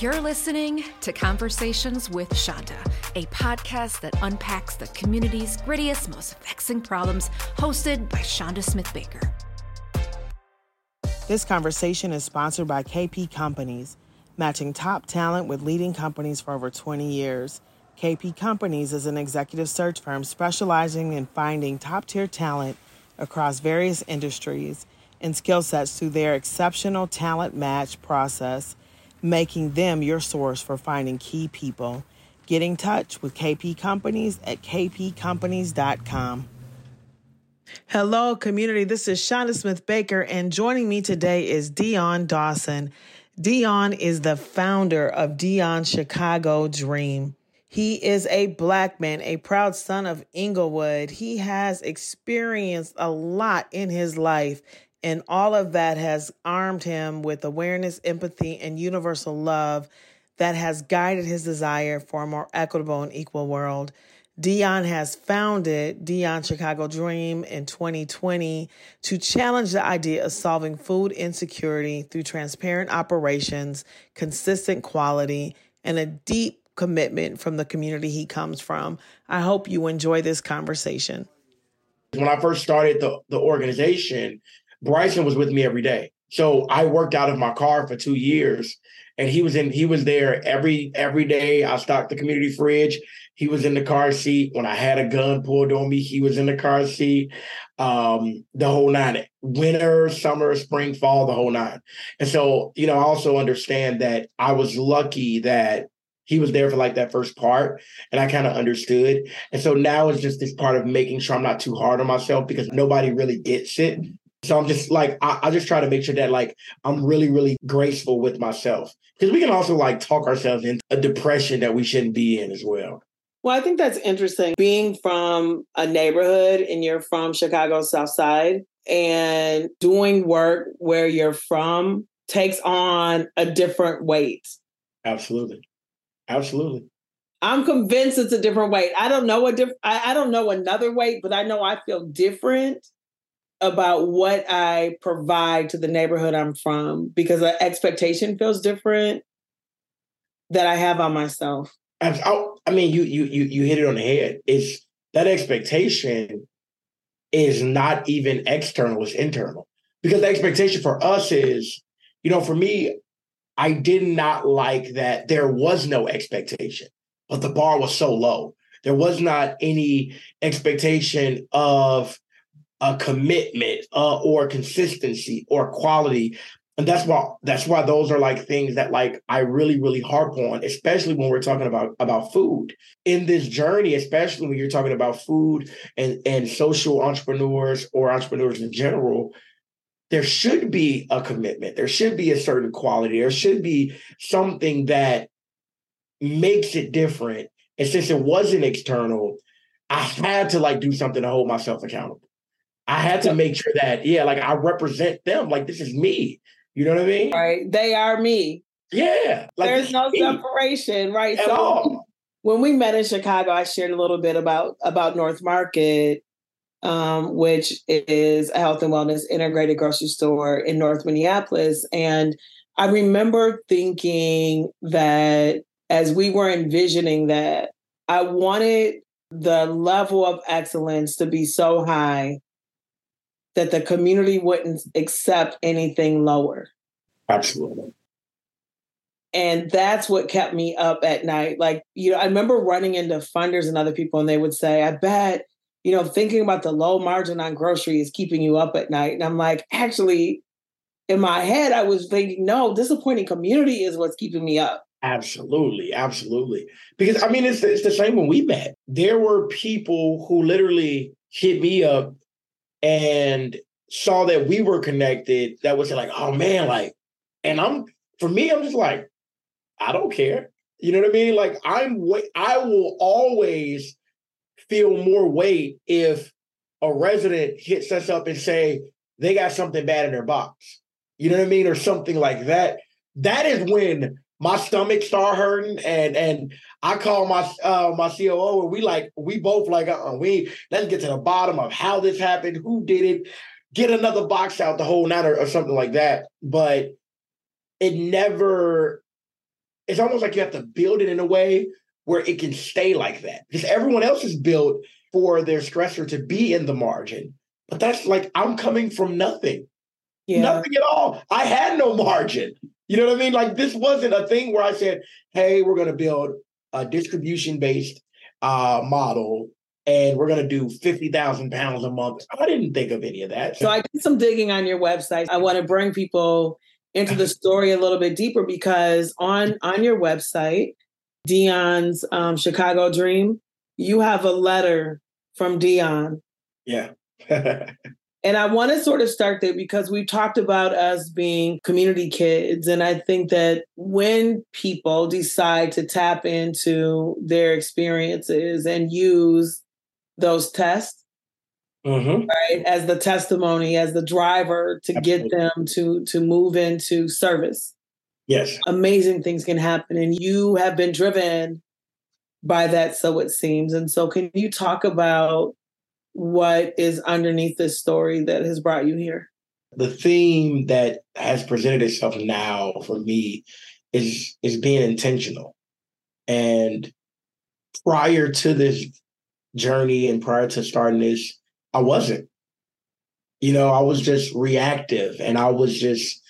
You're listening to Conversations with Shonda, a podcast that unpacks the community's grittiest, most vexing problems, hosted by Shonda Smith Baker. This conversation is sponsored by KP Companies, matching top talent with leading companies for over 20 years. KP Companies is an executive search firm specializing in finding top tier talent across various industries and skill sets through their exceptional talent match process making them your source for finding key people. Get in touch with KP Companies at kpcompanies.com. Hello, community. This is Shonda Smith Baker, and joining me today is Dion Dawson. Dion is the founder of Dion Chicago Dream. He is a black man, a proud son of Englewood. He has experienced a lot in his life and all of that has armed him with awareness, empathy, and universal love that has guided his desire for a more equitable and equal world. Dion has founded Dion Chicago Dream in 2020 to challenge the idea of solving food insecurity through transparent operations, consistent quality, and a deep commitment from the community he comes from. I hope you enjoy this conversation. When I first started the, the organization, Bryson was with me every day. So I worked out of my car for two years and he was in he was there every every day. I stocked the community fridge. He was in the car seat. When I had a gun pulled on me, he was in the car seat. Um, the whole nine. Winter, summer, spring, fall, the whole nine. And so, you know, I also understand that I was lucky that he was there for like that first part and I kind of understood. And so now it's just this part of making sure I'm not too hard on myself because nobody really gets it. So I'm just like, I, I, just try to make sure that like I'm really, really graceful with myself. Because we can also like talk ourselves into a depression that we shouldn't be in as well. Well, I think that's interesting. Being from a neighborhood and you're from Chicago South Side and doing work where you're from takes on a different weight. Absolutely. Absolutely. I'm convinced it's a different weight. I don't know a different I, I don't know another weight, but I know I feel different about what I provide to the neighborhood I'm from because the expectation feels different that I have on myself. I, I mean, you you you you hit it on the head. It's that expectation is not even external; it's internal. Because the expectation for us is, you know, for me, I did not like that there was no expectation, but the bar was so low. There was not any expectation of a commitment uh, or consistency or quality. And that's why that's why those are like things that like i really really harp on especially when we're talking about about food. In this journey especially when you're talking about food and and social entrepreneurs or entrepreneurs in general there should be a commitment. There should be a certain quality. There should be something that makes it different. And since it wasn't external i had to like do something to hold myself accountable I had to make sure that, yeah, like I represent them. Like this is me. You know what I mean? Right. They are me. Yeah. Like There's no separation, right? At so all. when we met in Chicago, I shared a little bit about about North Market, um, which is a health and wellness integrated grocery store in North Minneapolis. And I remember thinking that as we were envisioning that, I wanted the level of excellence to be so high that the community wouldn't accept anything lower. Absolutely. And that's what kept me up at night. Like, you know, I remember running into funders and other people, and they would say, I bet, you know, thinking about the low margin on grocery is keeping you up at night. And I'm like, actually, in my head, I was thinking, no, disappointing community is what's keeping me up. Absolutely, absolutely. Because I mean, it's it's the same when we met. There were people who literally hit me up and saw that we were connected, that was like, oh man, like, and I'm for me, I'm just like, I don't care. You know what I mean? Like I'm I will always feel more weight if a resident hits us up and say they got something bad in their box. You know what I mean? Or something like that. That is when my stomach start hurting and and I call my uh my COO and we like we both like uh we let's get to the bottom of how this happened, who did it, get another box out the whole night or, or something like that. But it never it's almost like you have to build it in a way where it can stay like that. Because everyone else is built for their stressor to be in the margin. But that's like I'm coming from nothing. Yeah. Nothing at all. I had no margin. You know what I mean? Like this wasn't a thing where I said, hey, we're going to build a distribution based uh, model and we're going to do 50,000 pounds a month. I didn't think of any of that. So I did some digging on your website. I want to bring people into the story a little bit deeper because on on your website, Dion's um, Chicago Dream, you have a letter from Dion. Yeah. and I want to sort of start there because we talked about us being community kids. And I think that when people decide to tap into their experiences and use those tests, mm-hmm. right, as the testimony, as the driver to Absolutely. get them to to move into service. Yes. Amazing things can happen. And you have been driven by that, so it seems. And so, can you talk about what is underneath this story that has brought you here? The theme that has presented itself now for me is is being intentional. And prior to this journey and prior to starting this, I wasn't. You know, I was just reactive and I was just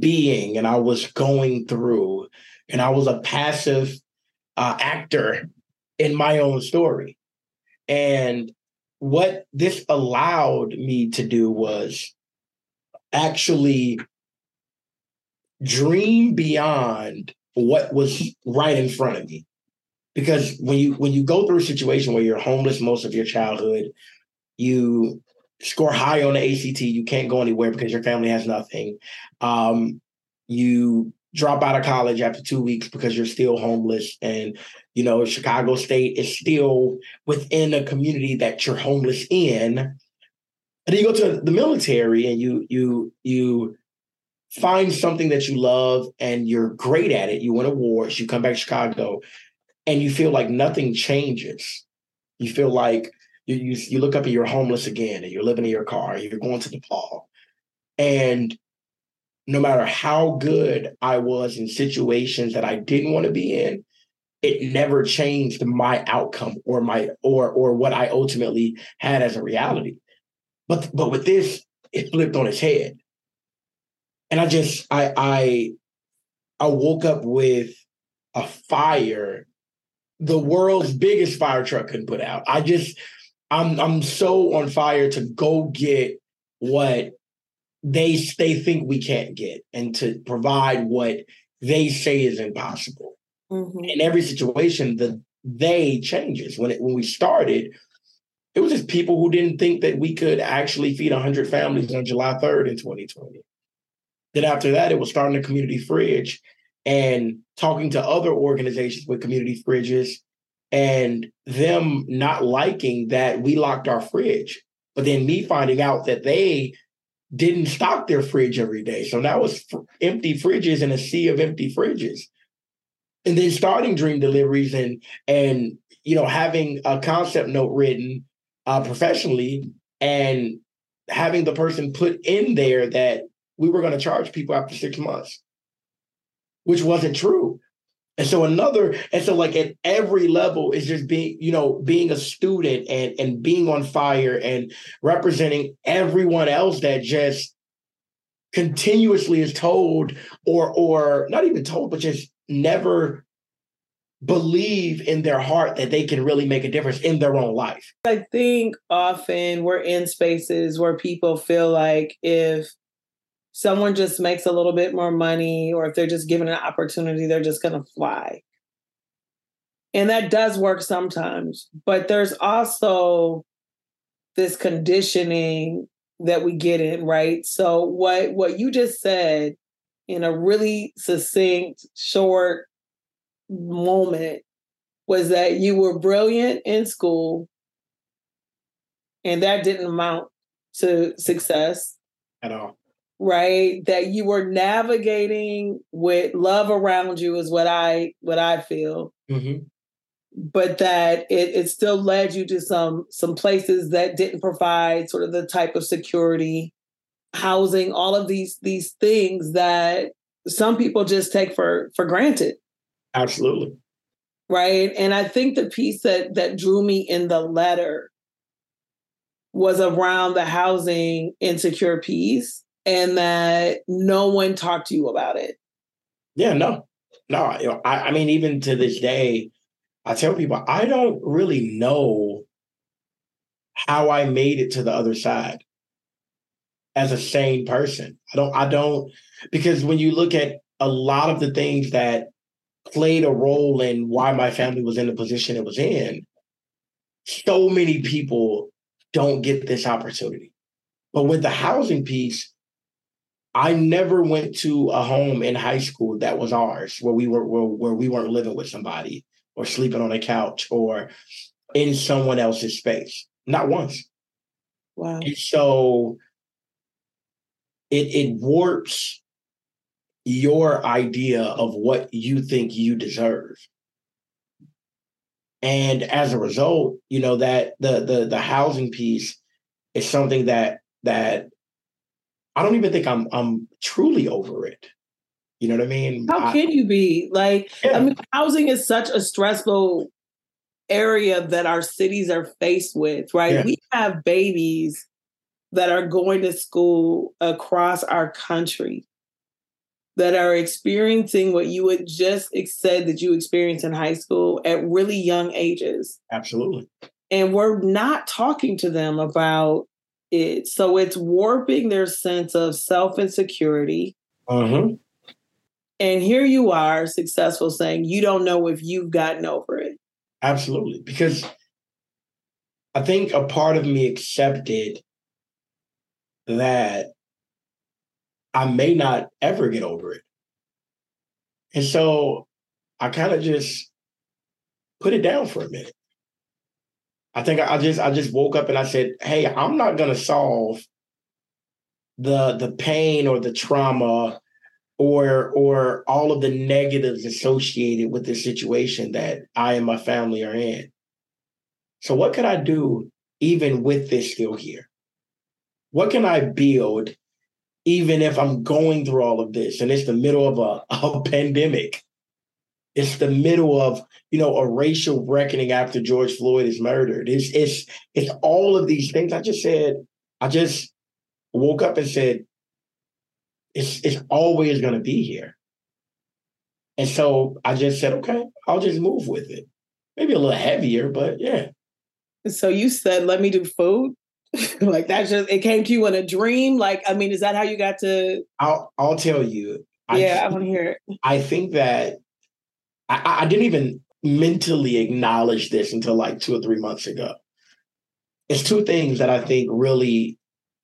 being and I was going through and I was a passive uh, actor in my own story. And what this allowed me to do was actually dream beyond what was right in front of me. Because when you when you go through a situation where you're homeless most of your childhood you score high on the ACT you can't go anywhere because your family has nothing. Um, you drop out of college after two weeks because you're still homeless and you know chicago state is still within a community that you're homeless in. And then you go to the military and you you you find something that you love and you're great at it. You win awards you come back to chicago and you feel like nothing changes. You feel like you, you, you look up and you're homeless again and you're living in your car and you're going to DePaul and no matter how good I was in situations that I didn't want to be in, it never changed my outcome or my or or what I ultimately had as a reality. But but with this, it flipped on its head. And I just I I I woke up with a fire the world's biggest fire truck couldn't put out. I just I'm I'm so on fire to go get what they they think we can't get and to provide what they say is impossible. Mm-hmm. In every situation, the they changes. When it when we started, it was just people who didn't think that we could actually feed 100 families on July 3rd in 2020. Then after that, it was starting a community fridge and talking to other organizations with community fridges and them not liking that we locked our fridge. But then me finding out that they didn't stock their fridge every day. So now it's empty fridges and a sea of empty fridges. And then starting dream deliveries and and you know having a concept note written uh, professionally and having the person put in there that we were going to charge people after six months, which wasn't true. And so another, and so like at every level is just being, you know, being a student and and being on fire and representing everyone else that just continuously is told or or not even told, but just never believe in their heart that they can really make a difference in their own life. I think often we're in spaces where people feel like if someone just makes a little bit more money or if they're just given an opportunity, they're just going to fly. And that does work sometimes, but there's also this conditioning that we get in, right? So what what you just said in a really succinct, short moment was that you were brilliant in school and that didn't amount to success. At all. Right? That you were navigating with love around you is what i what i feel. Mm-hmm. but that it, it still led you to some some places that didn't provide sort of the type of security housing all of these these things that some people just take for for granted Absolutely. Right. And I think the piece that that drew me in the letter was around the housing insecure piece and that no one talked to you about it. Yeah, no. No, you know, I, I mean, even to this day, I tell people I don't really know how I made it to the other side as a sane person. I don't, I don't, because when you look at a lot of the things that played a role in why my family was in the position it was in, so many people don't get this opportunity. But with the housing piece, I never went to a home in high school that was ours where we were where, where we weren't living with somebody or sleeping on a couch or in someone else's space. Not once. Wow. And so it it warps your idea of what you think you deserve. And as a result, you know that the the the housing piece is something that that I don't even think I'm I'm truly over it. You know what I mean? How I, can you be? Like, Yeah. I mean, housing is such a stressful area that our cities are faced with, right? Yeah. We have babies that are going to school across our country that are experiencing what you had just said that you experienced in high school at really young ages. Absolutely. And we're not talking to them about it. So it's warping their sense of self insecurity. Uh-huh. And here you are, successful, saying you don't know if you've gotten over it. Absolutely. Because I think a part of me accepted that I may not ever get over it. And so I kind of just put it down for a minute. I think I just I just woke up and I said, "Hey, I'm not going to solve the the pain or the trauma or or all of the negatives associated with the situation that I and my family are in. So what could I do even with this still here? What can I build even if I'm going through all of this and it's the middle of a, a pandemic? It's the middle of, you know, a racial reckoning after George Floyd is murdered. It's it's it's all of these things. I just said, I just woke up and said, it's it's always going to be here. And so I just said, okay, I'll just move with it. Maybe a little heavier, but yeah. So you said, let me do food. like that just it came to you in a dream. Like, I mean, is that how you got to I'll I'll tell you. Yeah, I I, want to hear it. I think that I, I didn't even mentally acknowledge this until like two or three months ago. It's two things that I think really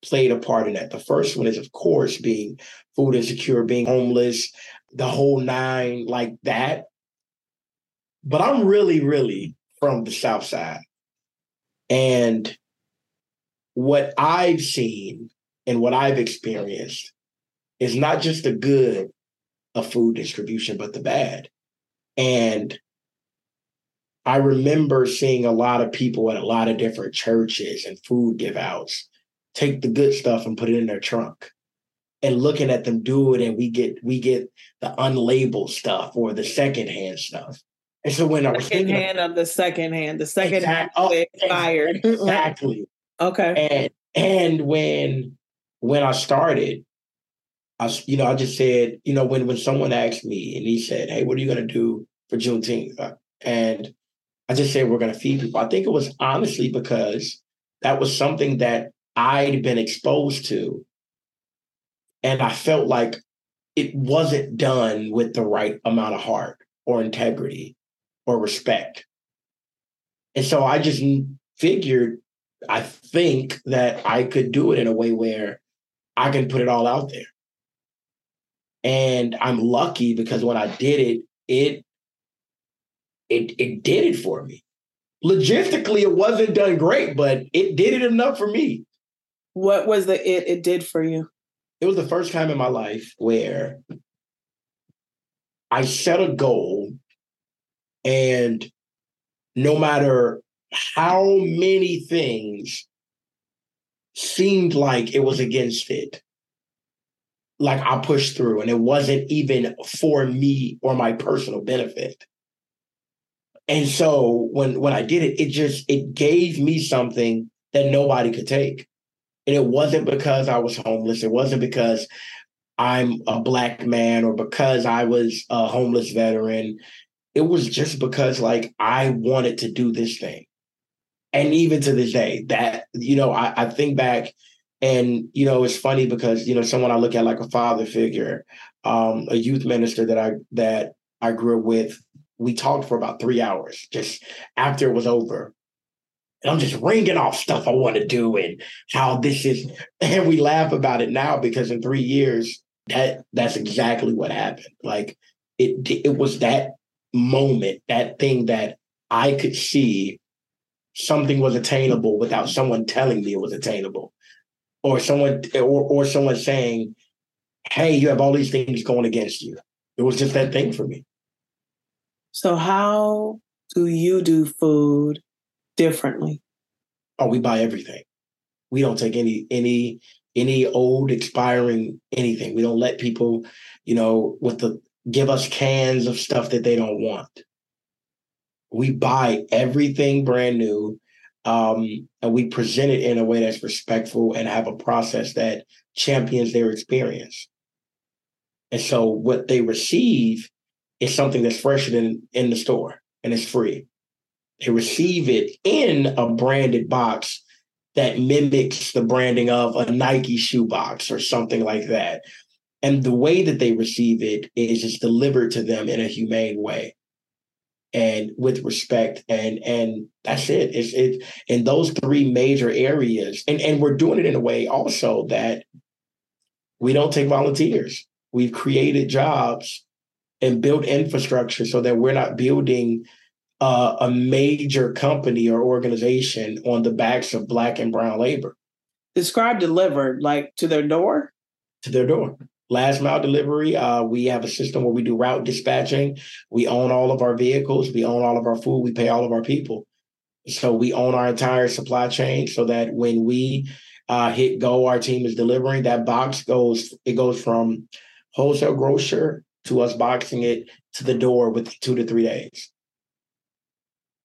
played a part in that. The first one is, of course, being food insecure, being homeless, the whole nine, like that. But I'm really, really from the South Side. And what I've seen and what I've experienced is not just the good of food distribution, but the bad. And I remember seeing a lot of people at a lot of different churches and food give outs take the good stuff and put it in their trunk and looking at them do it and we get we get the unlabeled stuff or the secondhand stuff. And so when I was Second thinking hand of the second hand. The second hand Exact- oh, expired. exactly okay. and and when when I started, I you know I just said you know when when someone asked me and he said, "Hey, what are you going to do for Juneteenth?" Uh, and I just said we're going to feed people. I think it was honestly because that was something that I'd been exposed to, and I felt like it wasn't done with the right amount of heart or integrity or respect. And so I just figured I think that I could do it in a way where I can put it all out there. And I'm lucky because when I did it, it it it did it for me. Logistically, it wasn't done great, but it did it enough for me. What was the it it did for you? It was the first time in my life where I set a goal and no matter how many things seemed like it was against it, like I pushed through and it wasn't even for me or my personal benefit. And so when when I did it, it just it gave me something that nobody could take. And it wasn't because I was homeless. It wasn't because I'm a black man or because I was a homeless veteran. It was just because like I wanted to do this thing. And even to this day, that, you know, I, I think back and, you know, it's funny because, you know, someone I look at like a father figure, um, a youth minister that I that I grew up with, we talked for about three hours just after it was over. And I'm just ringing off stuff I want to do and how this is. And we laugh about it now because in three years, that that's exactly what happened. Like it it was that moment, that thing that I could see something was attainable without someone telling me it was attainable. Or someone or or someone saying, Hey, you have all these things going against you. It was just that thing for me. So how do you do food differently? Oh, we buy everything. We don't take any any any old expiring anything. We don't let people, you know, with the give us cans of stuff that they don't want. We buy everything brand new, um, and we present it in a way that's respectful and have a process that champions their experience. And so, what they receive is something that's fresher than in the store, and it's free. They receive it in a branded box that mimics the branding of a Nike shoe box or something like that. And the way that they receive it is just delivered to them in a humane way and with respect and and that's it it's it in those three major areas and and we're doing it in a way also that we don't take volunteers we've created jobs and built infrastructure so that we're not building uh, a major company or organization on the backs of black and brown labor. Describe delivered like to their door? To their door. Last mile delivery. Uh, we have a system where we do route dispatching. We own all of our vehicles. We own all of our food. We pay all of our people. So we own our entire supply chain so that when we uh, hit go, our team is delivering. That box goes, it goes from wholesale grocer to us boxing it to the door with two to three days.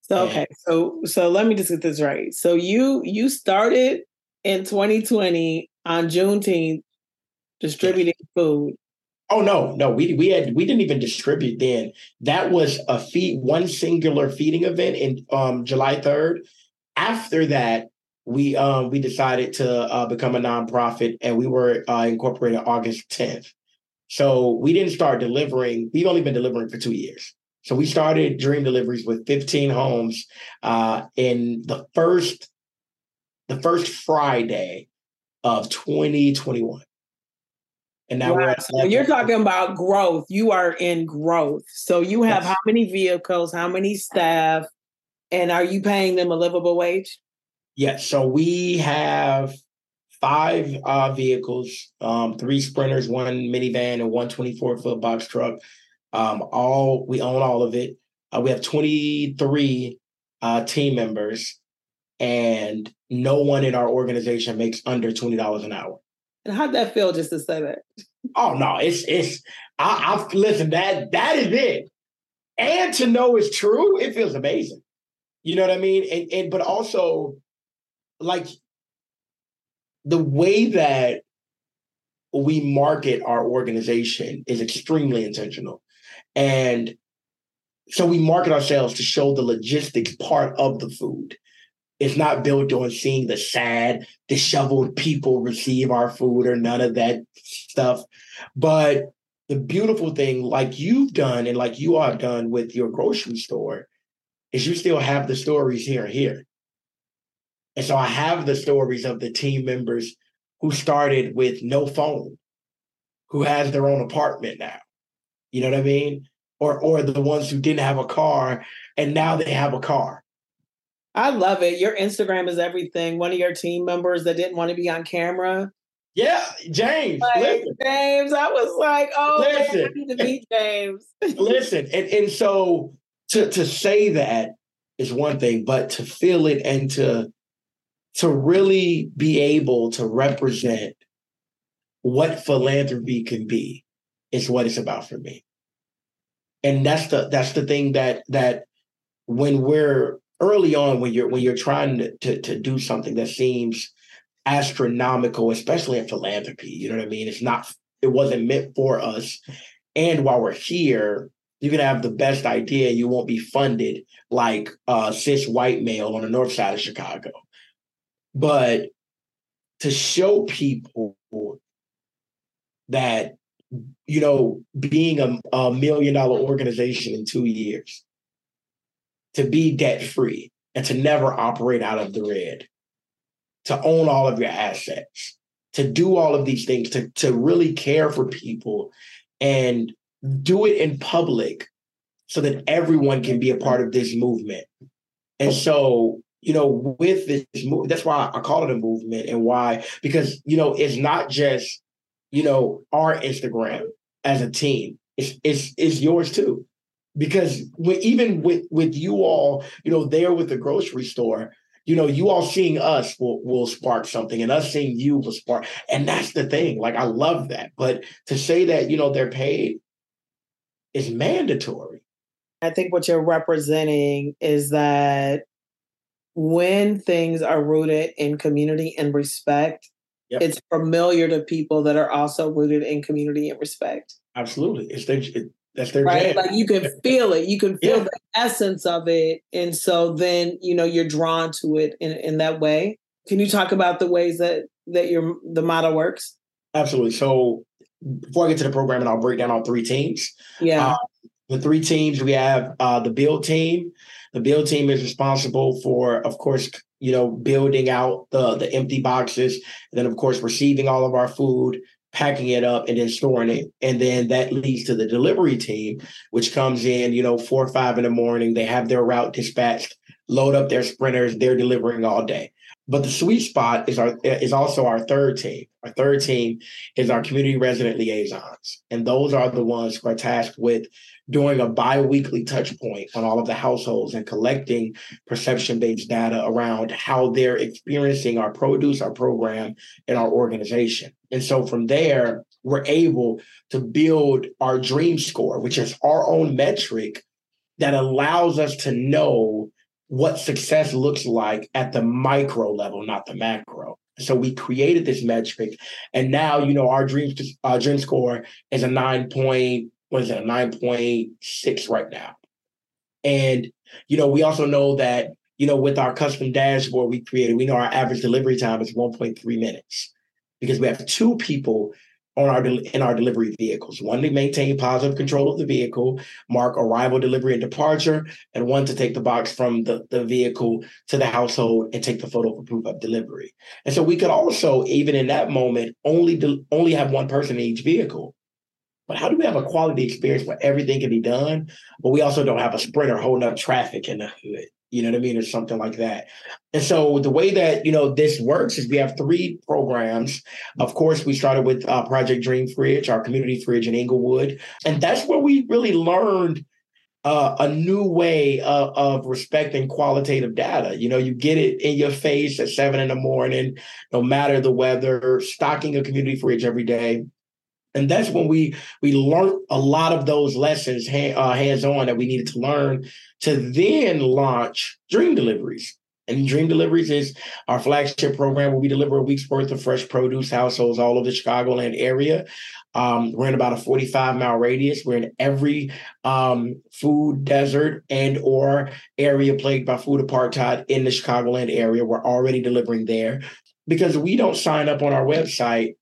So okay, so so let me just get this right. So you you started in 2020 on Juneteenth distributing food. Oh no, no, we we had we didn't even distribute then. That was a feed one singular feeding event in um, July 3rd. After that, we um we decided to uh, become a nonprofit and we were uh, incorporated August 10th. So we didn't start delivering. We've only been delivering for two years. So we started Dream Deliveries with 15 homes uh, in the first the first Friday of 2021. And now wow. we're at so you're talking about growth. You are in growth. So you have yes. how many vehicles, how many staff, and are you paying them a livable wage? Yes. So we have five uh, vehicles, um, three sprinters, one minivan, and one 24 foot box truck. Um, all we own all of it. Uh, we have 23 uh, team members, and no one in our organization makes under twenty dollars an hour. And how'd that feel just to say that? Oh no, it's it's I, I listen that that is it, and to know it's true, it feels amazing. You know what I mean? And and but also, like the way that we market our organization is extremely intentional. And so we market ourselves to show the logistics part of the food. It's not built on seeing the sad, disheveled people receive our food or none of that stuff. But the beautiful thing, like you've done and like you are done with your grocery store, is you still have the stories here and here. And so I have the stories of the team members who started with no phone, who has their own apartment now, you know what I mean? Or or the ones who didn't have a car and now they have a car. I love it. Your Instagram is everything. One of your team members that didn't want to be on camera. Yeah, James. Like, James, I was like, oh, listen, man, I need to meet James. listen, and, and so to to say that is one thing, but to feel it and to to really be able to represent what philanthropy can be is what it's about for me. And that's the that's the thing that that when we're early on when you're when you're trying to, to, to do something that seems astronomical, especially in philanthropy, you know what I mean? It's not it wasn't meant for us. And while we're here, you can have the best idea, you won't be funded like a cis white male on the north side of Chicago. But to show people that you know being a, a million dollar organization in two years to be debt free and to never operate out of the red to own all of your assets to do all of these things to, to really care for people and do it in public so that everyone can be a part of this movement and so you know, with this move, that's why I call it a movement and why, because, you know, it's not just, you know, our Instagram as a team. It's it's it's yours too. Because even with with you all, you know, there with the grocery store, you know, you all seeing us will will spark something, and us seeing you will spark. And that's the thing. Like I love that. But to say that, you know, they're paid is mandatory. I think what you're representing is that when things are rooted in community and respect, yep. it's familiar to people that are also rooted in community and respect. Absolutely. It's their, that's their right. Jam. Like you can feel it. You can feel yeah. the essence of it. And so then, you know, you're drawn to it in, in that way. Can you talk about the ways that that your the model works? Absolutely. So before I get to the program, and I'll break down all three teams. Yeah. Uh, the three teams we have uh, the build team, the build team is responsible for, of course, you know, building out the the empty boxes, and then of course receiving all of our food, packing it up, and then storing it. And then that leads to the delivery team, which comes in, you know, four or five in the morning. They have their route dispatched, load up their sprinters, they're delivering all day. But the sweet spot is our is also our third team. Our third team is our community resident liaisons, and those are the ones who are tasked with doing a bi-weekly touch point on all of the households and collecting perception-based data around how they're experiencing our produce, our program, and our organization. And so from there, we're able to build our dream score, which is our own metric that allows us to know what success looks like at the micro level, not the macro. So we created this metric, and now you know our dream uh, dream score is a nine point what is it, a 9.6 right now. And, you know, we also know that, you know, with our custom dashboard we created, we know our average delivery time is 1.3 minutes because we have two people on our in our delivery vehicles. One to maintain positive control of the vehicle, mark arrival, delivery, and departure, and one to take the box from the, the vehicle to the household and take the photo for proof of delivery. And so we could also, even in that moment, only de- only have one person in each vehicle. But how do we have a quality experience where everything can be done, but we also don't have a sprinter holding up traffic in the hood? You know what I mean, or something like that. And so the way that you know this works is we have three programs. Of course, we started with uh, Project Dream Fridge, our community fridge in Englewood, and that's where we really learned uh, a new way of, of, respecting qualitative data. You know, you get it in your face at seven in the morning, no matter the weather, stocking a community fridge every day and that's when we we learned a lot of those lessons hand, uh, hands on that we needed to learn to then launch dream deliveries. And dream deliveries is our flagship program where we deliver a week's worth of fresh produce households all over the chicagoland area. Um, we're in about a 45 mile radius. We're in every um, food desert and or area plagued by food apartheid in the chicagoland area. We're already delivering there because we don't sign up on our website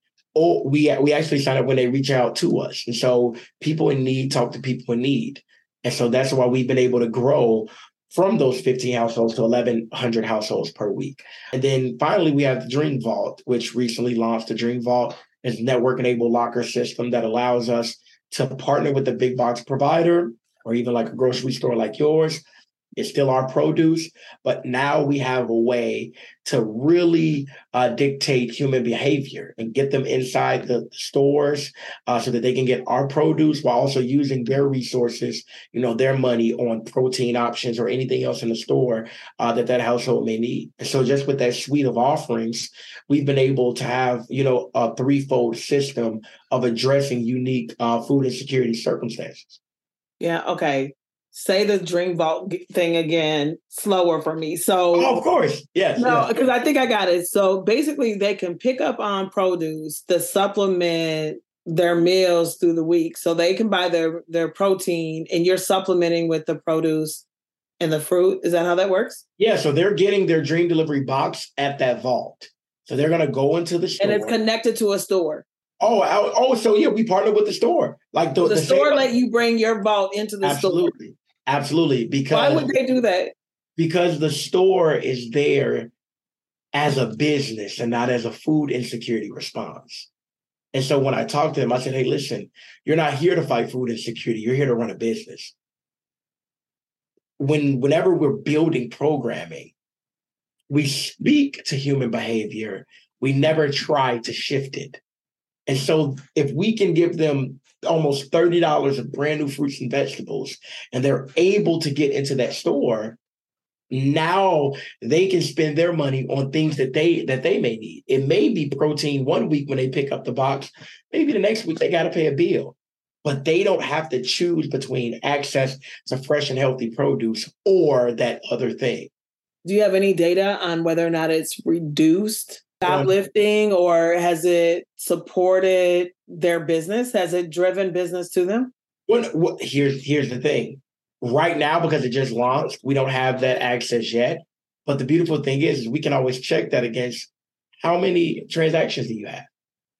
we we actually sign up when they reach out to us. And so people in need talk to people in need. And so that's why we've been able to grow from those 15 households to 1,100 households per week. And then finally, we have the Dream Vault, which recently launched. The Dream Vault is network enabled locker system that allows us to partner with a big box provider or even like a grocery store like yours It's still our produce, but now we have a way to really uh, dictate human behavior and get them inside the stores uh, so that they can get our produce while also using their resources, you know, their money on protein options or anything else in the store uh, that that household may need. And so just with that suite of offerings, we've been able to have, you know, a threefold system of addressing unique uh, food insecurity circumstances. Yeah. Okay say the dream vault thing again slower for me. So, oh, of course, yes. No, because yes. I think I got it. So basically, they can pick up on produce to supplement their meals through the week, so they can buy their their protein, and you're supplementing with the produce and the fruit. Is that how that works? Yeah. So they're getting their dream delivery box at that vault. So they're going to go into the store, and it's connected to a store. Oh, oh, so yeah, we partner with the store. Like the, the, the store let you bring your vault into the absolutely. store. Absolutely. Because why would they do that? Because the store is there as a business and not as a food insecurity response. And so when I talked to them, I said, hey, listen, you're not here to fight food insecurity. You're here to run a business. When whenever we're building programming, we speak to human behavior. We never try to shift it. And so if we can give them almost $30 of brand new fruits and vegetables and they're able to get into that store now they can spend their money on things that they that they may need. It may be protein one week when they pick up the box maybe the next week they got to pay a bill. But they don't have to choose between access to fresh and healthy produce or that other thing. Do you have any data on whether or not it's reduced shoplifting or has it supported their business? Has it driven business to them? Well, well, here's here's the thing. Right now, because it just launched, we don't have that access yet. But the beautiful thing is, is we can always check that against how many transactions do you have?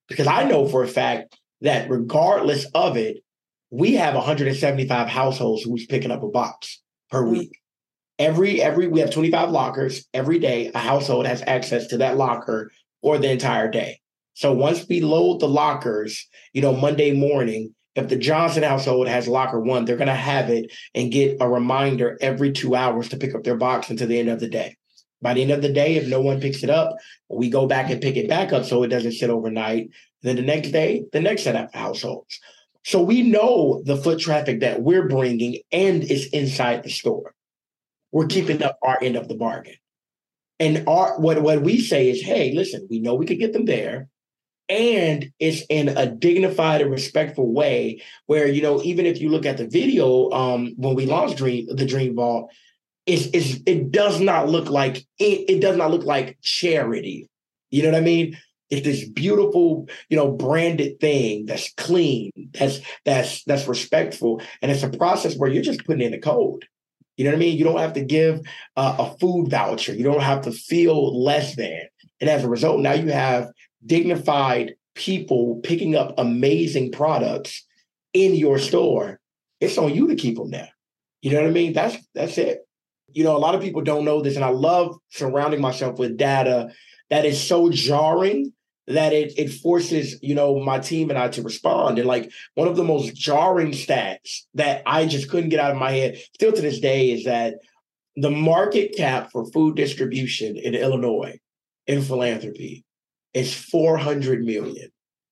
Because I know for a fact that regardless of it, we have 175 households who's picking up a box per mm-hmm. week every every we have 25 lockers every day a household has access to that locker for the entire day so once we load the lockers you know monday morning if the johnson household has locker one they're going to have it and get a reminder every two hours to pick up their box until the end of the day by the end of the day if no one picks it up we go back and pick it back up so it doesn't sit overnight then the next day the next set of households so we know the foot traffic that we're bringing and is inside the store we're keeping up our end of the bargain. And our what, what we say is, hey, listen, we know we could get them there. And it's in a dignified and respectful way where, you know, even if you look at the video um, when we launched Dream the Dream Vault, it's, it's, it does not look like it, it does not look like charity. You know what I mean? It's this beautiful, you know, branded thing that's clean, that's that's that's respectful, and it's a process where you're just putting in the code. You know what I mean? You don't have to give uh, a food voucher. You don't have to feel less than. And as a result, now you have dignified people picking up amazing products in your store. It's on you to keep them there. You know what I mean? That's that's it. You know, a lot of people don't know this, and I love surrounding myself with data that is so jarring that it it forces you know my team and I to respond. And like one of the most jarring stats that I just couldn't get out of my head still to this day is that the market cap for food distribution in Illinois in philanthropy is 400 million.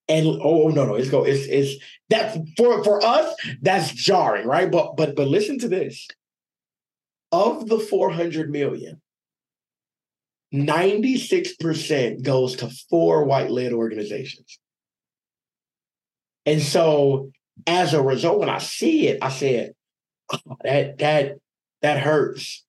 And oh, oh no no it's go it's it's that for for us that's jarring right but but but listen to this of the 400 million 96% goes to four white led organizations. And so as a result, when I see it, I said, oh, that that that hurts.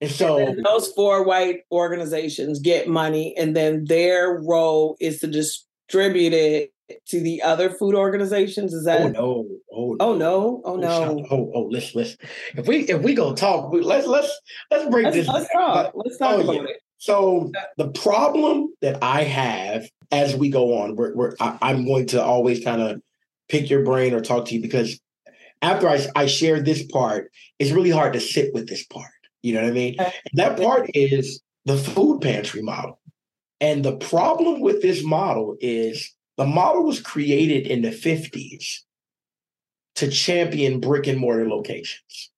And so and those four white organizations get money, and then their role is to distribute it to the other food organizations. Is that? Oh no! Oh, oh no! Oh no! Oh, oh, oh, oh listen, listen. If we if we go talk, let's let's let's break let's, this. Let's talk. Let's talk oh, about yeah. it. So the problem that I have as we go on, we're, we're I, am going to always kind of pick your brain or talk to you because after I, I share this part, it's really hard to sit with this part. You know what I mean? that part is the food pantry model. And the problem with this model is the model was created in the 50s to champion brick and mortar locations.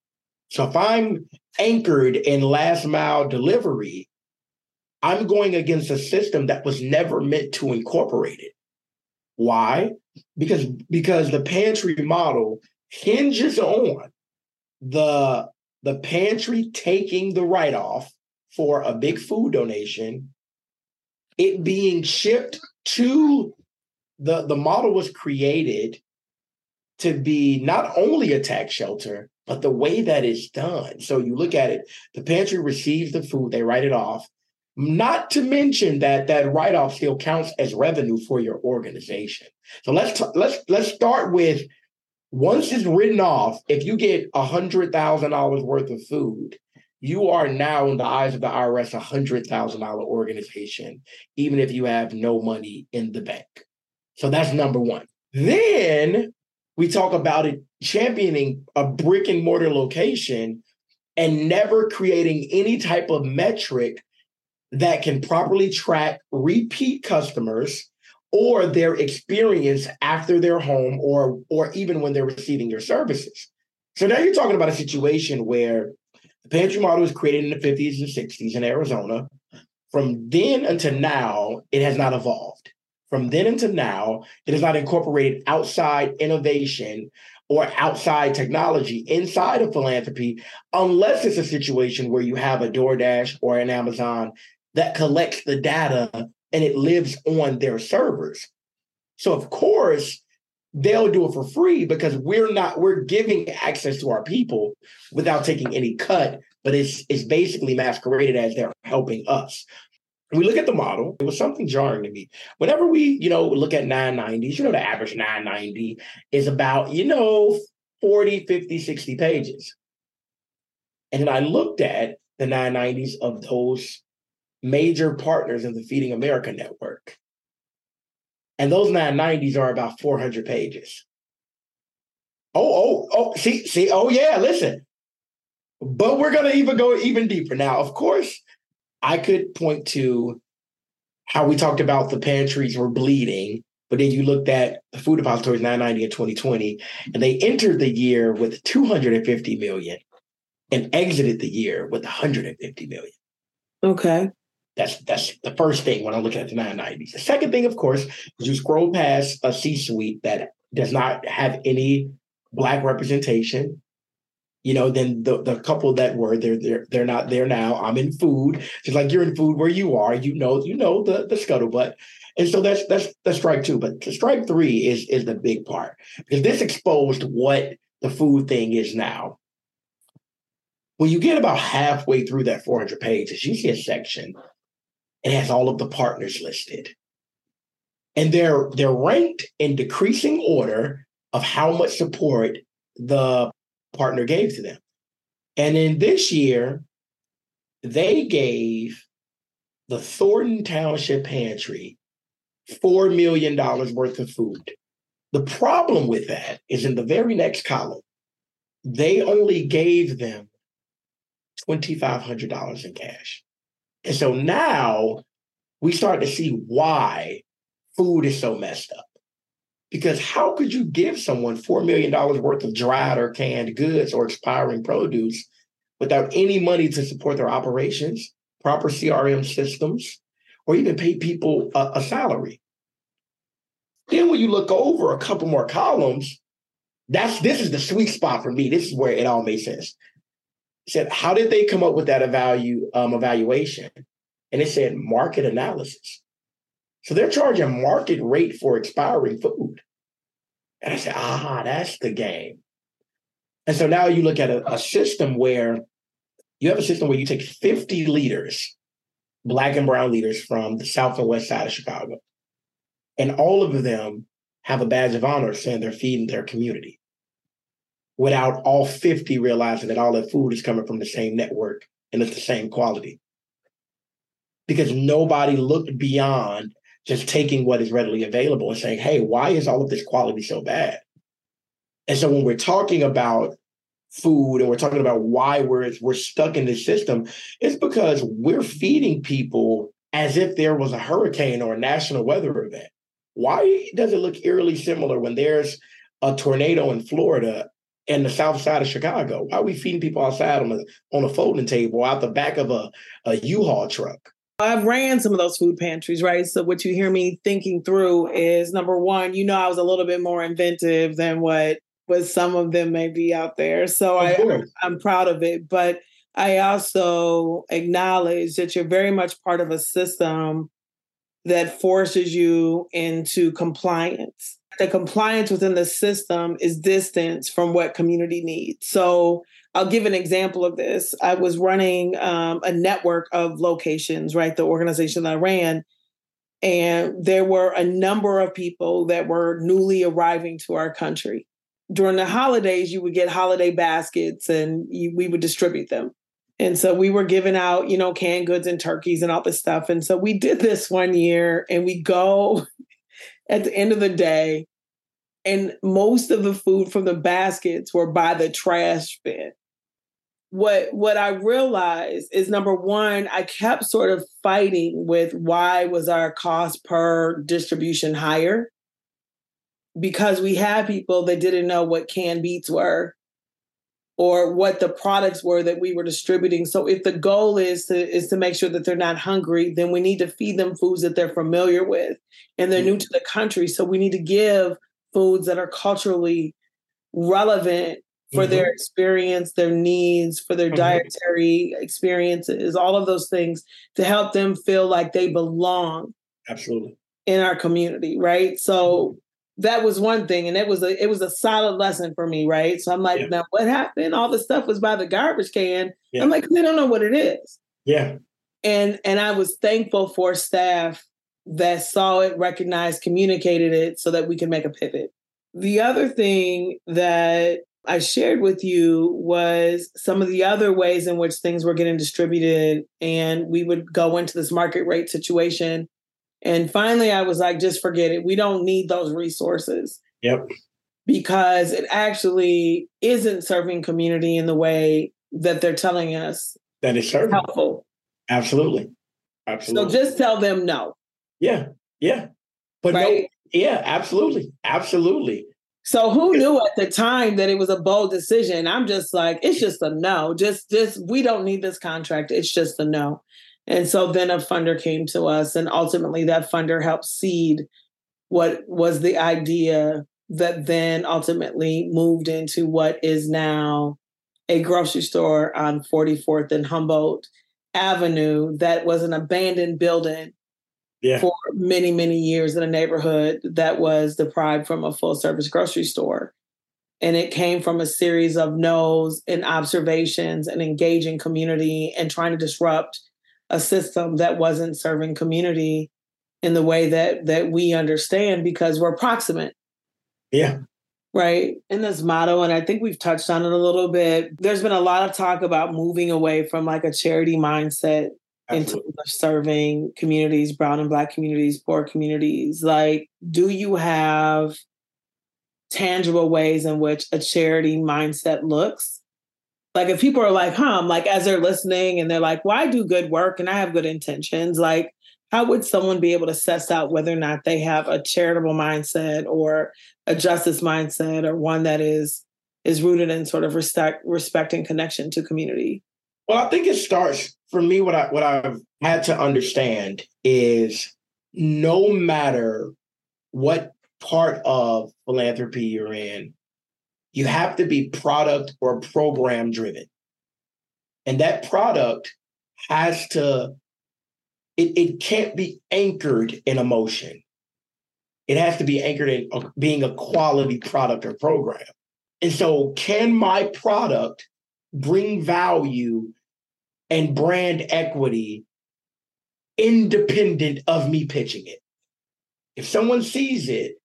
So if I'm anchored in last mile delivery, I'm going against a system that was never meant to incorporate it. Why? Because because the pantry model hinges on the the pantry taking the write off for a big food donation, it being shipped to the the model was created to be not only a tax shelter, but the way that it's done. So you look at it, the pantry receives the food, they write it off. Not to mention that that write-off still counts as revenue for your organization. So let's t- let's let's start with once it's written off. If you get a hundred thousand dollars worth of food, you are now in the eyes of the IRS a hundred thousand dollar organization, even if you have no money in the bank. So that's number one. Then we talk about it championing a brick and mortar location and never creating any type of metric that can properly track repeat customers or their experience after their home or or even when they're receiving your services. So now you're talking about a situation where the pantry model was created in the 50s and 60s in Arizona. From then until now, it has not evolved. From then until now, it has not incorporated outside innovation or outside technology inside of philanthropy, unless it's a situation where you have a DoorDash or an Amazon that collects the data and it lives on their servers. So of course, they'll do it for free because we're not we're giving access to our people without taking any cut, but it's it's basically masqueraded as they're helping us. We look at the model, it was something jarring to me. Whenever we, you know, look at 990s, you know, the average 990 is about, you know, 40, 50, 60 pages. And then I looked at the 990s of those major partners in the Feeding America network. And those 990s are about 400 pages. Oh, oh, oh, see, see, oh, yeah, listen. But we're going to even go even deeper. Now, of course, I could point to how we talked about the pantries were bleeding, but then you looked at the food depositories 990 in 2020, and they entered the year with 250 million and exited the year with 150 million. Okay. That's that's the first thing when I'm looking at the 990s. The second thing, of course, is you scroll past a C-suite that does not have any black representation. You know, then the, the couple that were they're they're they're not there now. I'm in food, just like you're in food where you are. You know, you know the the scuttlebutt. And so that's that's that's strike two. But strike three is is the big part because this exposed what the food thing is now. When you get about halfway through that 400 pages, you see a section it has all of the partners listed. And they're they're ranked in decreasing order of how much support the partner gave to them. And in this year, they gave the Thornton Township Pantry $4 million worth of food. The problem with that is in the very next column, they only gave them $2,500 in cash. And so now we start to see why food is so messed up. Because how could you give someone $4 million worth of dried or canned goods or expiring produce without any money to support their operations, proper CRM systems, or even pay people a, a salary? Then when you look over a couple more columns, that's this is the sweet spot for me. This is where it all makes sense said, how did they come up with that evalu- um, evaluation? And it said market analysis. So they're charging market rate for expiring food. And I said, ah, that's the game. And so now you look at a, a system where you have a system where you take 50 leaders, black and brown leaders from the south and west side of Chicago, and all of them have a badge of honor saying they're feeding their community without all 50 realizing that all that food is coming from the same network and it's the same quality. Because nobody looked beyond just taking what is readily available and saying, hey, why is all of this quality so bad? And so when we're talking about food and we're talking about why we're we're stuck in this system, it's because we're feeding people as if there was a hurricane or a national weather event. Why does it look eerily similar when there's a tornado in Florida in the south side of Chicago? Why are we feeding people outside on a on a folding table out the back of a, a U-Haul truck? I've ran some of those food pantries, right? So what you hear me thinking through is number one, you know, I was a little bit more inventive than what what some of them may be out there. So I, I'm proud of it. But I also acknowledge that you're very much part of a system that forces you into compliance. The compliance within the system is distance from what community needs. So I'll give an example of this. I was running um, a network of locations, right? The organization that I ran. And there were a number of people that were newly arriving to our country. During the holidays, you would get holiday baskets and you, we would distribute them. And so we were giving out, you know, canned goods and turkeys and all this stuff. And so we did this one year and we go at the end of the day, and most of the food from the baskets were by the trash bin. What what I realized is number one, I kept sort of fighting with why was our cost per distribution higher? Because we had people that didn't know what canned beets were or what the products were that we were distributing. So if the goal is to is to make sure that they're not hungry, then we need to feed them foods that they're familiar with and they're mm-hmm. new to the country. So we need to give foods that are culturally relevant for mm-hmm. their experience, their needs, for their mm-hmm. dietary experiences, all of those things to help them feel like they belong. Absolutely. In our community, right? So that was one thing and it was a it was a solid lesson for me right so i'm like yeah. now what happened all the stuff was by the garbage can yeah. i'm like they don't know what it is yeah and and i was thankful for staff that saw it recognized communicated it so that we can make a pivot the other thing that i shared with you was some of the other ways in which things were getting distributed and we would go into this market rate situation and finally, I was like, just forget it. We don't need those resources. Yep. Because it actually isn't serving community in the way that they're telling us that is serving. helpful. Absolutely. Absolutely. So just tell them no. Yeah. Yeah. But right? no, yeah, absolutely. Absolutely. So who knew at the time that it was a bold decision? I'm just like, it's just a no. Just just we don't need this contract. It's just a no. And so then a funder came to us, and ultimately that funder helped seed what was the idea that then ultimately moved into what is now a grocery store on 44th and Humboldt Avenue that was an abandoned building yeah. for many, many years in a neighborhood that was deprived from a full service grocery store. And it came from a series of no's and observations and engaging community and trying to disrupt a system that wasn't serving community in the way that that we understand because we're proximate. Yeah. Right. In this motto, and I think we've touched on it a little bit. There's been a lot of talk about moving away from like a charity mindset Absolutely. of serving communities, brown and black communities, poor communities. Like, do you have tangible ways in which a charity mindset looks? like if people are like, huh, I'm like as they're listening and they're like, well, I do good work and I have good intentions, like how would someone be able to suss out whether or not they have a charitable mindset or a justice mindset or one that is is rooted in sort of respect respect and connection to community? Well, I think it starts for me what I what I've had to understand is no matter what part of philanthropy you're in, you have to be product or program driven. And that product has to, it, it can't be anchored in emotion. It has to be anchored in uh, being a quality product or program. And so, can my product bring value and brand equity independent of me pitching it? If someone sees it,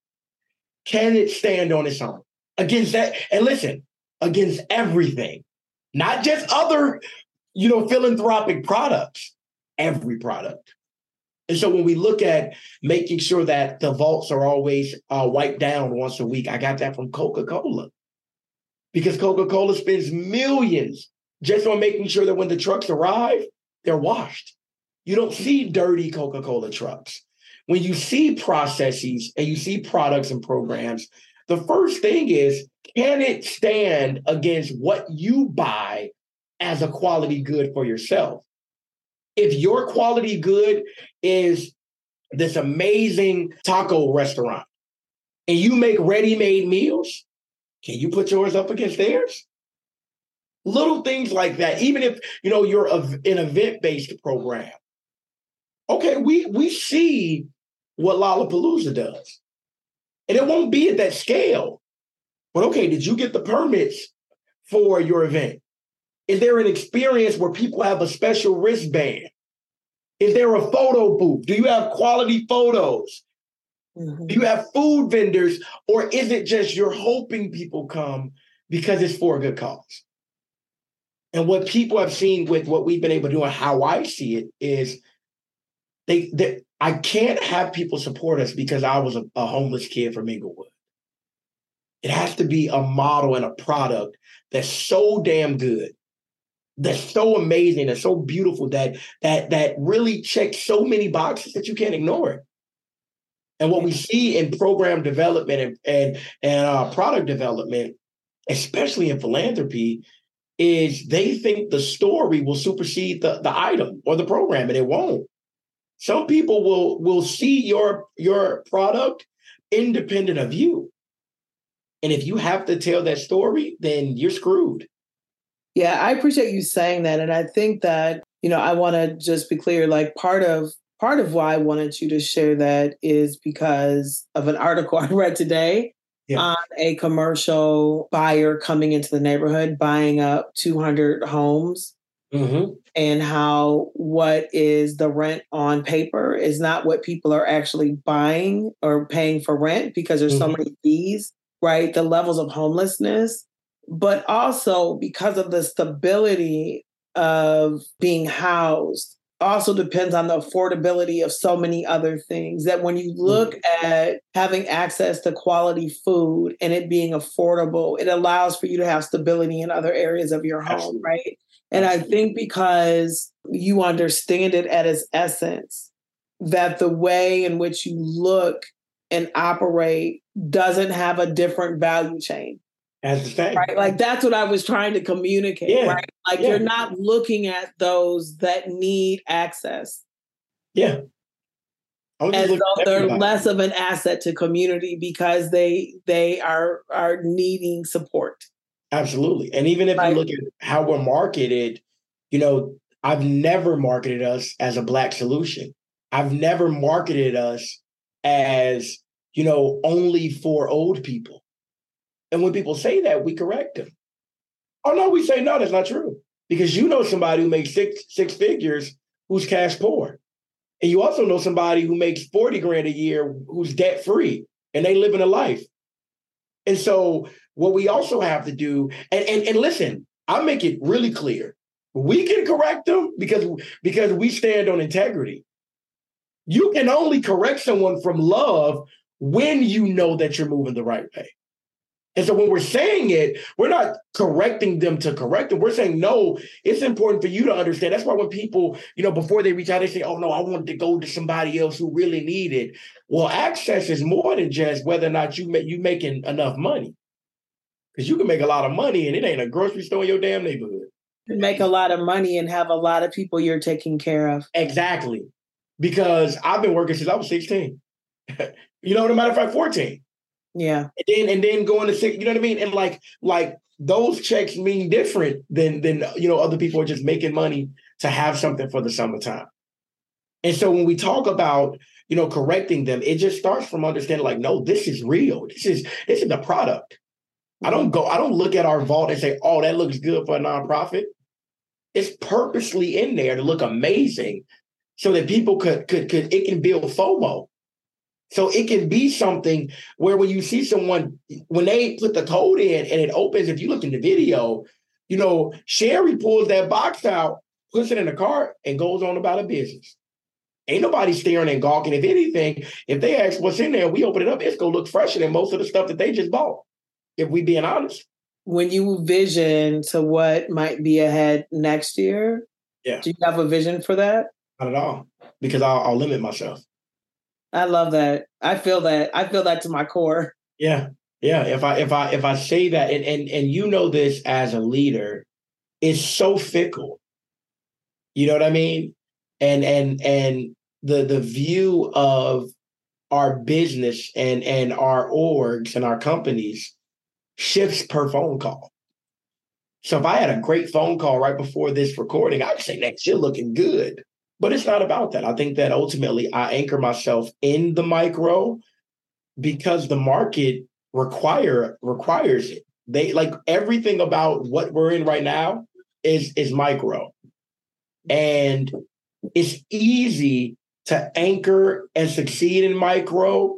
can it stand on its own? against that. And listen, against everything, not just other, you know, philanthropic products, every product. And so when we look at making sure that the vaults are always uh, wiped down once a week, I got that from Coca Cola. Because Coca Cola spends millions just on making sure that when the trucks arrive, they're washed. You don't see dirty Coca Cola trucks. When you see processes and you see products and programs the first thing is can it stand against what you buy as a quality good for yourself? If your quality good is this amazing taco restaurant and you make ready made meals, can you put yours up against theirs? Little things like that, even if you know you're an event based program. Okay, we we see what Lollapalooza does, and it won't be at that scale. But okay, did you get the permits for your event? Is there an experience where people have a special wristband? Is there a photo booth? Do you have quality photos? Mm-hmm. Do you have food vendors? Or is it just you're hoping people come because it's for a good cause? And what people have seen with what we've been able to do and how I see it is they, they I can't have people support us because I was a, a homeless kid from Englewood. It has to be a model and a product that's so damn good that's so amazing and so beautiful that that that really checks so many boxes that you can't ignore it. And what we see in program development and and, and uh, product development, especially in philanthropy, is they think the story will supersede the, the item or the program, and it won't. Some people will will see your your product independent of you. And if you have to tell that story, then you're screwed. Yeah, I appreciate you saying that. And I think that, you know, I want to just be clear like part of part of why I wanted you to share that is because of an article I read today yeah. on a commercial buyer coming into the neighborhood, buying up 200 homes. Mm-hmm. And how what is the rent on paper is not what people are actually buying or paying for rent because there's mm-hmm. so many fees, right? The levels of homelessness but also because of the stability of being housed also depends on the affordability of so many other things that when you look mm-hmm. at having access to quality food and it being affordable it allows for you to have stability in other areas of your home Absolutely. right and i think because you understand it at its essence that the way in which you look and operate doesn't have a different value chain as the same. Right. Like that's what I was trying to communicate. Yeah. Right. Like yeah. you're not looking at those that need access. Yeah. As though they're less of an asset to community because they they are are needing support. Absolutely. And even if right. you look at how we're marketed, you know, I've never marketed us as a black solution. I've never marketed us as, you know, only for old people. And when people say that, we correct them. Oh no, we say no, that's not true. Because you know somebody who makes six six figures who's cash poor. And you also know somebody who makes 40 grand a year who's debt free and they living a life. And so what we also have to do, and, and, and listen, I'll make it really clear. We can correct them because, because we stand on integrity. You can only correct someone from love when you know that you're moving the right way. And so when we're saying it, we're not correcting them to correct them. We're saying, no, it's important for you to understand. That's why when people, you know, before they reach out, they say, oh, no, I wanted to go to somebody else who really need it. Well, access is more than just whether or not you make you making enough money. Because you can make a lot of money and it ain't a grocery store in your damn neighborhood. Make a lot of money and have a lot of people you're taking care of. Exactly. Because I've been working since I was 16. you know, no matter of fact, 14. Yeah. And then and then going to six, you know what I mean? And like like those checks mean different than than you know other people are just making money to have something for the summertime. And so when we talk about you know correcting them, it just starts from understanding like no, this is real. This is this is the product. I don't go. I don't look at our vault and say, "Oh, that looks good for a nonprofit." It's purposely in there to look amazing, so that people could could could it can build FOMO. So it can be something where when you see someone, when they put the code in and it opens, if you look in the video, you know, Sherry pulls that box out, puts it in the cart, and goes on about her business. Ain't nobody staring and gawking. If anything, if they ask what's in there, we open it up, it's gonna look fresher than most of the stuff that they just bought. If we being honest. When you vision to what might be ahead next year, yeah, do you have a vision for that? Not at all, because I'll, I'll limit myself. I love that. I feel that. I feel that to my core. Yeah. Yeah, if I if I if I say that and and and you know this as a leader, it's so fickle. You know what I mean? And and and the the view of our business and and our orgs and our companies shifts per phone call. So if I had a great phone call right before this recording, I'd say, next you're looking good. But it's not about that. I think that ultimately I anchor myself in the micro because the market require requires it. They like everything about what we're in right now is is micro. And it's easy to anchor and succeed in micro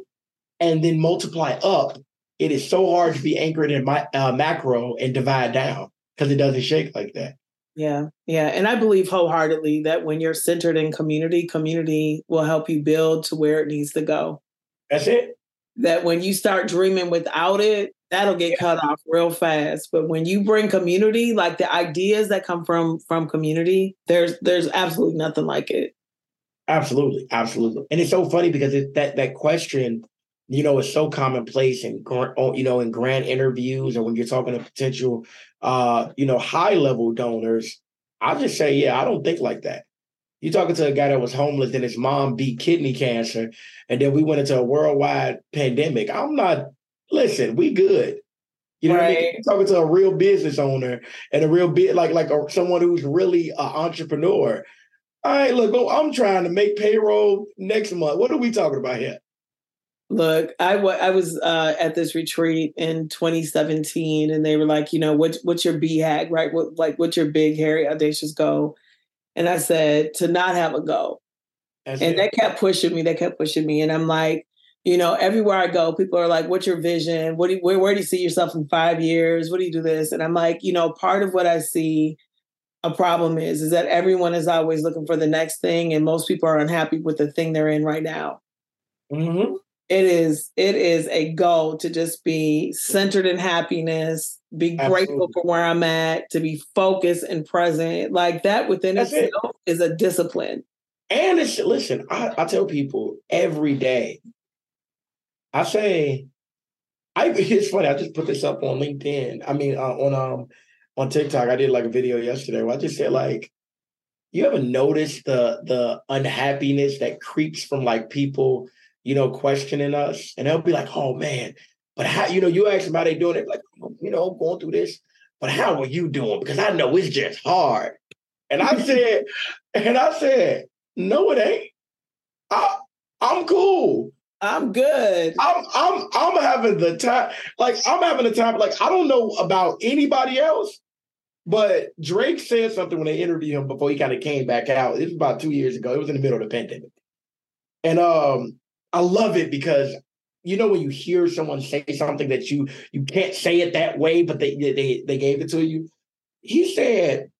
and then multiply up. It is so hard to be anchored in my uh, macro and divide down because it doesn't shake like that. Yeah, yeah. And I believe wholeheartedly that when you're centered in community, community will help you build to where it needs to go. That's it. That when you start dreaming without it, that'll get yeah. cut off real fast. But when you bring community, like the ideas that come from from community, there's there's absolutely nothing like it. Absolutely, absolutely. And it's so funny because it, that that question you know, it's so commonplace in oh, you know in grant interviews or when you're talking to potential, uh, you know, high level donors. I just say, yeah, I don't think like that. You're talking to a guy that was homeless and his mom beat kidney cancer, and then we went into a worldwide pandemic. I'm not. Listen, we good. You know right. what I mean? You're talking to a real business owner and a real bit like like a, someone who's really an entrepreneur. All right, look, oh, I'm trying to make payroll next month. What are we talking about here? Look, I, w- I was uh, at this retreat in 2017, and they were like, you know, what, what's your BHAG, right? What, like, what's your big, hairy, audacious goal? And I said, to not have a goal. That's and it. they kept pushing me. They kept pushing me. And I'm like, you know, everywhere I go, people are like, what's your vision? What do you, where, where do you see yourself in five years? What do you do this? And I'm like, you know, part of what I see a problem is, is that everyone is always looking for the next thing. And most people are unhappy with the thing they're in right now. Mm-hmm it is it is a goal to just be centered in happiness be Absolutely. grateful for where i'm at to be focused and present. Like that within That's itself it. is a discipline. And it's listen I, I tell people every day. I say i it's funny i just put this up on linkedin. I mean uh, on um on tiktok. I did like a video yesterday where i just said like you ever notice the the unhappiness that creeps from like people you know, questioning us, and they'll be like, "Oh man, but how?" You know, you ask them how they doing it, like, you know, going through this, but how are you doing? Because I know it's just hard. And I said, and I said, no, it ain't. I, I'm cool. I'm good. I'm I'm I'm having the time. Like I'm having the time. Like I don't know about anybody else, but Drake said something when they interviewed him before he kind of came back out. It was about two years ago. It was in the middle of the pandemic, and um, I love it because you know when you hear someone say something that you you can't say it that way, but they they they gave it to you. He said,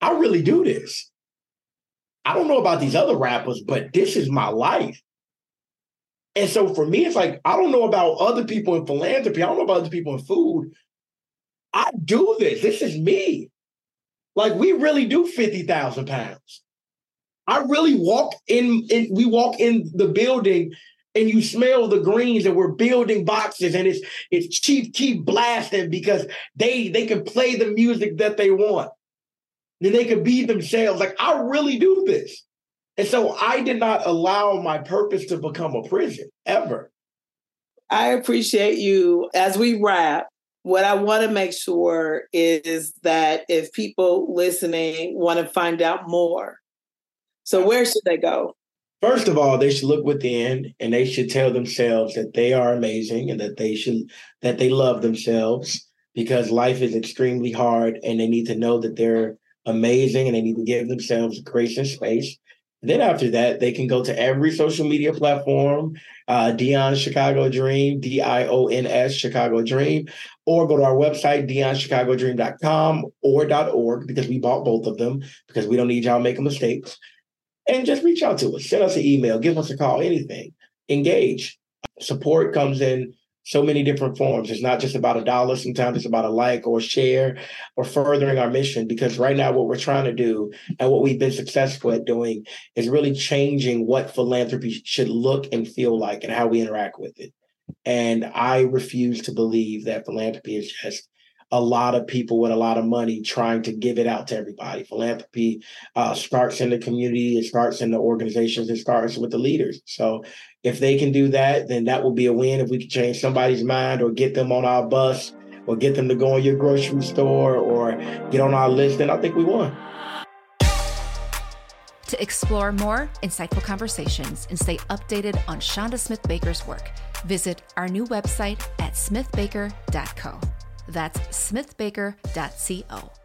"I really do this. I don't know about these other rappers, but this is my life." And so for me, it's like I don't know about other people in philanthropy. I don't know about other people in food. I do this. This is me. Like we really do fifty thousand pounds. I really walk in, in we walk in the building and you smell the greens and we're building boxes and it's it's Chief Keef blasting because they they can play the music that they want. Then they can be themselves. Like I really do this. And so I did not allow my purpose to become a prison ever. I appreciate you as we wrap. What I want to make sure is that if people listening want to find out more so where should they go? First of all, they should look within and they should tell themselves that they are amazing and that they should that they love themselves because life is extremely hard and they need to know that they're amazing and they need to give themselves grace and space. And then after that, they can go to every social media platform, uh, Dion Chicago Dream, D I O N S Chicago Dream, or go to our website, dionchicagodream.com or .org because we bought both of them because we don't need y'all making mistakes and just reach out to us. Send us an email, give us a call, anything. Engage. Support comes in so many different forms. It's not just about a dollar. Sometimes it's about a like or share or furthering our mission. Because right now, what we're trying to do and what we've been successful at doing is really changing what philanthropy should look and feel like and how we interact with it. And I refuse to believe that philanthropy is just a lot of people with a lot of money trying to give it out to everybody. Philanthropy uh, starts in the community, it starts in the organizations, it starts with the leaders. So if they can do that, then that will be a win. If we can change somebody's mind or get them on our bus or get them to go in your grocery store or get on our list, then I think we won. To explore more insightful conversations and stay updated on Chanda Smith Baker's work, visit our new website at smithbaker.co. That's smithbaker.co.